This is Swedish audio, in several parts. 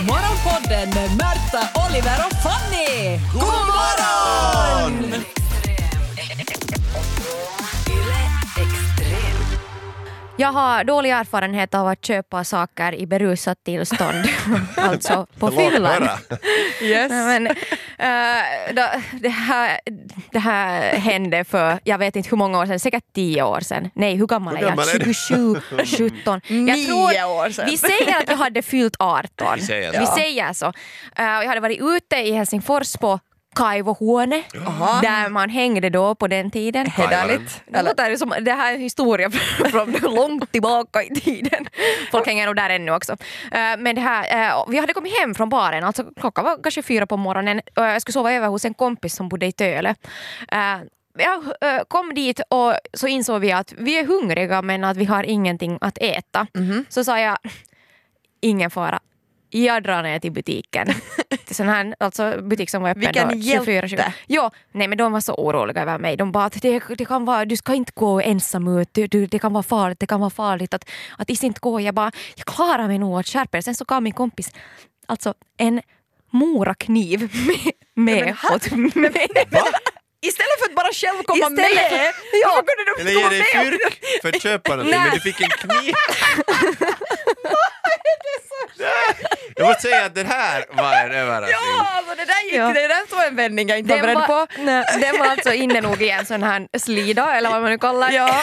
Morgonpodden med Märta, Oliver och Fanny! God morgon! Jag har dålig erfarenhet av att köpa saker i berusat tillstånd, alltså på fyllan. Yes. Nej, Men, då, det, här, det här hände för, jag vet inte hur många år sedan, säkert tio år sedan. Nej, hur gammal Hur gammal är jag? du? 27, 17. Jag Nio år sedan. Vi säger att jag hade fyllt 18. Vi säger så. Vi säger så. Eh, jag hade varit ute i Helsingfors på Kaivohuone, där man hängde då på den tiden. Hederligt. Det, låter som, det här är historia från långt tillbaka i tiden. Folk hänger nog där ännu också. Eh, Men det här, eh, vi hade kommit hem från baren, alltså klockan var kanske fyra på morgonen och jag skulle sova över hos en kompis som bodde i Töle. Eh, Jag kom dit och så insåg vi att vi är hungriga men att vi har ingenting att äta. Så sa jag, ingen fara. Jag drar ner till butiken. till sån här alltså butik som var öppen Vilken då, 24 hjälte. Ja, nej men de var så oroliga över mig. De bara att det, det kan vara, du ska inte gå ensam ut, du, du, det kan vara farligt, det kan vara farligt att, att is inte gå. Jag bara, jag klarar mig nog att skärpa er. Sen så gav min kompis alltså en morakniv med, med åt mig. Istället för att bara själv komma Istället med, Ja. kunde Eller ge dig med? fyrk för att köpa någonting men du fick en kniv. Jag måste säga att den här var en överraskning. Ja, alltså det där gick, Ja. det där var en vändning jag inte var beredd på. nej, den var alltså inne nog i en sån här slida eller vad man nu kallar det. Ja.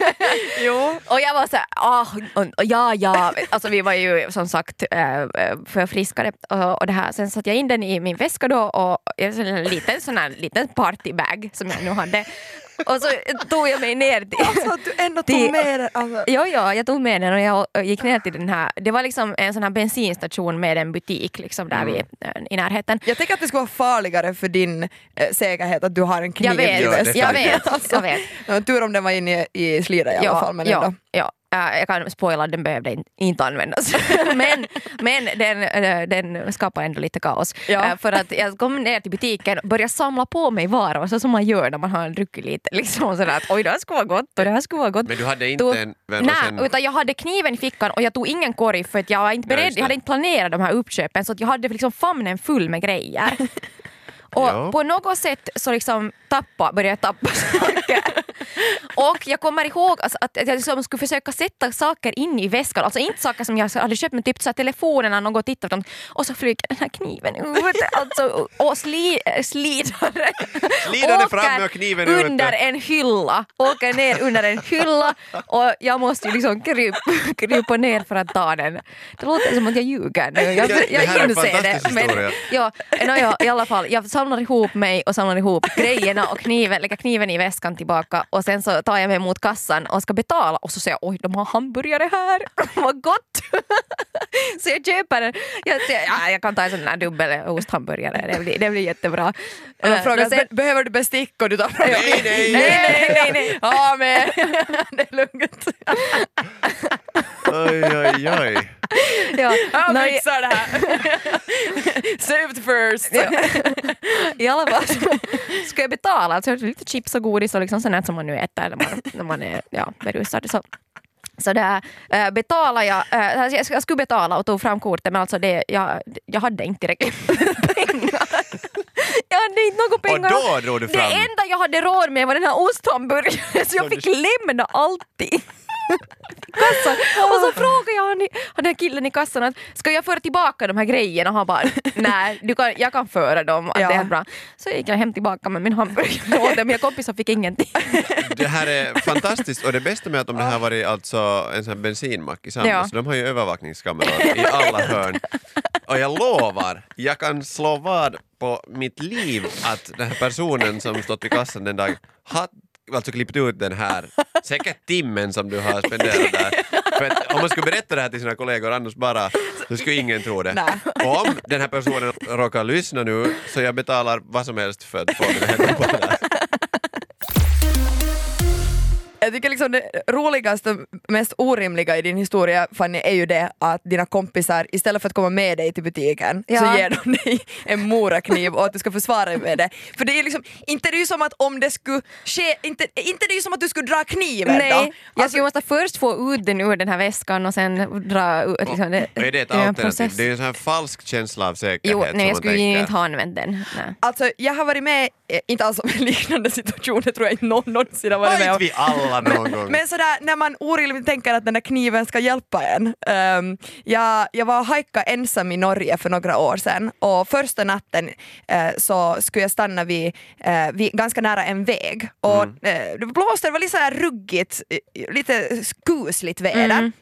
jo. Och jag var såhär, ah, och- och ja, ja. Alltså vi var ju som sagt äh, förfriskade och, och det här. Sen satte jag in den i min väska då och en liten sån här liten partybag som jag nu hade. Och så tog jag mig ner till... Alltså att du ändå tog med det. Alltså. Ja, ja, jag tog med den och jag gick ner till den här, det var liksom en sån här bensinstation med en butik liksom där vi, äh, i närheten. Jag tänker att det skulle vara farligare för din eh, säkerhet att du har en kniv Jag vet, i Ja, väskan. jag vet, Alltså, jag vet. tur om den var inne i, i slida i alla fall. Men ja, ändå. ja. Äh, jag kan spoila, den behövde in- inte användas. men men den, äh, den skapade ändå lite kaos. Ja. Äh, för att jag kom ner till butiken och började samla på mig varor, så som man gör när man har druckit lite. Liksom sådär att oj, det här skulle vara gott och det här skulle vara gott. Men du hade inte Tog- en vän Nej, sen... utan jag hade kniven i fickan och jag tog ingen korg för att jag var inte beredd, jag hade inte planerat de här uppköpen så att jag hade liksom famnen full med grejer. Och Ja. på något sätt så liksom tappa, började jag tappa saker. Och jag kommer ihåg alltså, att jag liksom skulle försöka sätta saker in i väskan, alltså inte saker som jag hade köpt men typ så här, telefonerna något tittat på dem. och så flyger den här kniven ut alltså, och sli, slidare Slidande åker fram med kniven under en hylla, åker ner under en hylla och jag måste ju liksom kryp, krypa ner för att ta den. Det låter som att jag ljuger nu, jag, jag en inser det. historia. ja, no, ja, i alla fall, jag samlar ihop mig och samlar ihop grejerna och kniven, lägger kniven i väskan tillbaka och sen så tar jag mig mot kassan. Och ska betala. Och så säger jag oj de har hamburgare här, vad gott! så jag köper en, jag, ja, jag kan ta en sån här dubbel osthamburgare, det blir, det blir jättebra. Och de Eh, frågar, sen- "Be- behöver du bestick? Och du tar fram Nej, nej, nej, nej, nej. Ja, men det är lugnt. Oj, oj, oj. ja, Jag no, fixar det här. Saved first. Ja. I alla fall så ska jag betala, alltså lite chips och godis och liksom sånt som man nu äter när man, när man är ja, berusad. Så, så där äh, betalar jag, äh, jag, jag skulle betala och tog fram kortet men alltså det, jag, jag hade inte tillräckligt pengar. Jag hade inte några Och pengar. då drog du Det fram... enda jag hade råd med var den här osthamburgaren så jag fick lämna allting. Kassan. Och så frågade jag han, den här killen i kassan att ska jag föra tillbaka de här grejerna? Och han bara nej, du kan, jag kan föra dem. Att Ja. det är bra. Så gick jag hem tillbaka med min den. Mina kompisar fick ingenting. Det här är fantastiskt och det bästa med att om det här varit alltså en sån här bensinmack i Sandnes, Ja. så de har ju övervakningskameror i alla hörn. Och jag lovar, jag kan slå vad på mitt liv att den här personen som stått vid kassan den dagen har alltså klippt ut den här, säkert timmen som du har spenderat där. För att om man skulle berätta det här till sina kollegor annars bara, så skulle ingen tro det. Nej. Om den här personen råkar lyssna nu så jag betalar vad som helst för att få den här. Jag tycker liksom det roligaste och mest orimliga i din historia Fanny är ju det att dina kompisar istället för att komma med dig till butiken Ja. så ger de dig en morakniv och att du ska försvara dig med det. För det är liksom, inte det är ju som att om det skulle ske, inte, inte det är ju som att du skulle dra kniven Nej, då. jag Alltså, skulle måste först få ut den ur den här väskan och sen dra ut liksom, det, Och är det ett alternativ? process. Det är ju en sån här falsk känsla av säkerhet. Jo, nej jag skulle ju inte ha använt den. Nej. Alltså jag har varit med, eh, inte alls om en liknande situation, det tror jag inte någon någonsin har varit Har med inte om. vi alla någon gång? Men sådär när man orimligt tänker att den där kniven ska hjälpa en. Ehm, jag, jag var och hajka ensam i Norge för några år sedan och första natten eh, så skulle jag stanna vid, eh, vid ganska nära en väg och eh, det blåste, det var lite sådär ruggigt, lite kusligt väder.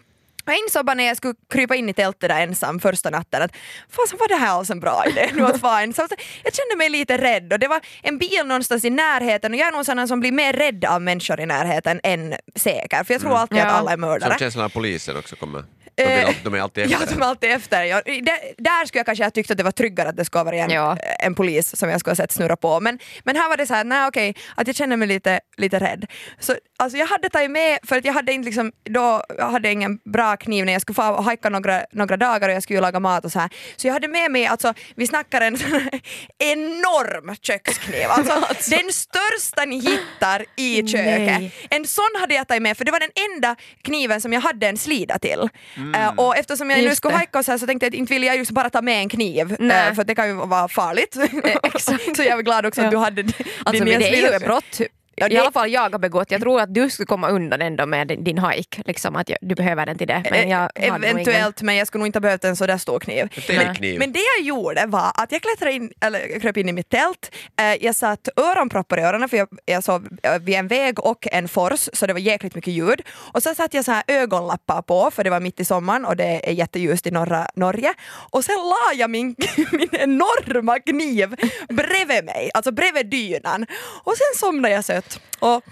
Jag insåg bara när jag skulle krypa in i tältet där ensam första natten att fasen var det här alls en bra idé nu att fine. Så jag kände mig lite rädd och det var en bil någonstans i närheten och jag är nog sån som blir mer rädd av människor i närheten än säker för jag tror alltid att Ja. alla är mördare. Som känslan av polisen också kommer. De, vill, Eh, alltid- de är alltid Ja, efter. de är alltid efter. Ja, där, där skulle jag kanske ha tyckt att det var tryggare att det skulle varit en, Ja. en polis som jag skulle ha sett snurra på. Men, men här var det så här, nej okej, att jag känner mig lite, lite rädd. Så alltså jag hade tagit med, för att jag hade inte liksom, då jag hade ingen bra kniv när jag skulle få och hajka några, några dagar och jag skulle ju laga mat och så här. Så jag hade med mig, alltså vi snackar en enorm kökskniv. Alltså, den största ni hittar i köket. Nej. En sån hade jag tagit med för det var den enda kniven som jag hade en slida till. Eh, och eftersom jag nu Just skulle det. hajka så, här, så tänkte jag att inte vill jag just bara ta med en kniv Nej. eh, för att det kan ju vara farligt. så jag är glad också att du hade din Alltså, det är ju ett brott. Ja, I det- alla fall jag har begått. Jag tror att du skulle komma undan ändå med din, din hike. Liksom att jag, du behöver den till det. Men jag Eh, ingen- Eventuellt, men jag skulle nog inte ha behövt en så där stor kniv. Telekniv. Men det jag gjorde var att jag klättrade in, eller kröp in i mitt tält, eh, jag satt öronproppar i öronen för jag, jag sov eh, vid en väg och en fors så det var jäkligt mycket ljud. Och så satte jag så här ögonlappar på för det var mitt i sommaren och det är jätteljust i norra Norge. Och sen la jag min, min enorma kniv bredvid mig, alltså bredvid dynan. Och sen somnade jag gott och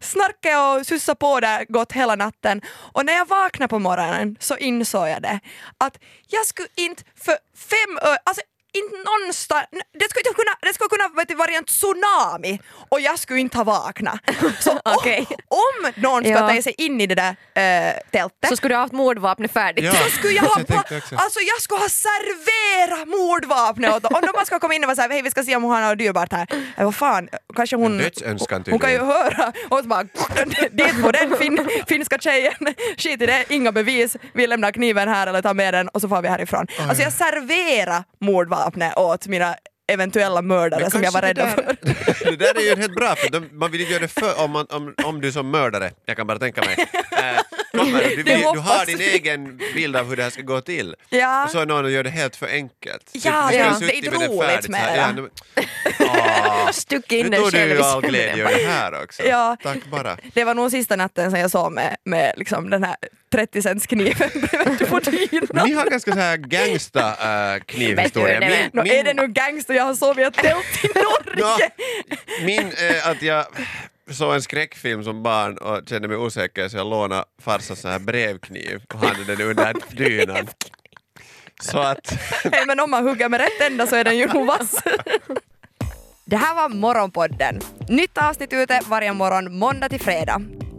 snarkade och sussade på där gott hela natten. Och när jag vaknade på morgonen så insåg jag det att jag skulle inte för fem öre, alltså inte någonstans, det skulle, inte kunna, det skulle kunna vet du, vara en tsunami och jag skulle inte ha vaknat. Så Okej. om, om någon ska Ja. ta sig in i det där äh, tältet Så skulle du ha haft mordvapnet färdigt. Ja. så skulle jag ha, alltså jag skulle ha serverat mordvapnet åt. Om de bara ska komma in och vara såhär, hej vi ska se om hon har något dyrbart här. Äh, vad fan, kanske hon... Dödsönskan Hon kan ju höra och så bara dit på den fin, finska tjejen. Skit i det, inga bevis. Vi lämnar kniven här eller tar med den och så får vi härifrån. Alltså jag serverar mordvapnet åt mina eventuella mördare som jag var det för. det där är ju helt bra för de, man vill inte göra det för om, man, om, om du som mördare, jag kan bara tänka mig, eh, kommer, du, vill, Det du har din egen bild av hur det här ska gå till. Ja. Och så är någon och gör det helt för enkelt. Ja, du skulle ja, det är inte roligt med ja, nu- Ah, Stuck in Nu tog du ju all glädje ur det här också. Ja. Tack bara. Det var nog sista natten som jag sov med, med liksom den här 30 cents kniven bredvid på dynan. Ni har ganska så här gangsta äh, knivhistoria. Det Nå, Är det nu gangster jag har sovit i ett tält i Norge? Min är att jag såg en skräckfilm som barn och kände mig osäker så jag lånade här brevkniv och hade den under dynan. Så att... Nej, men om man hugger med rätt ända så är den ju nog vass. Det här var Morgonpodden. Nytt avsnitt ute varje morgon måndag till fredag.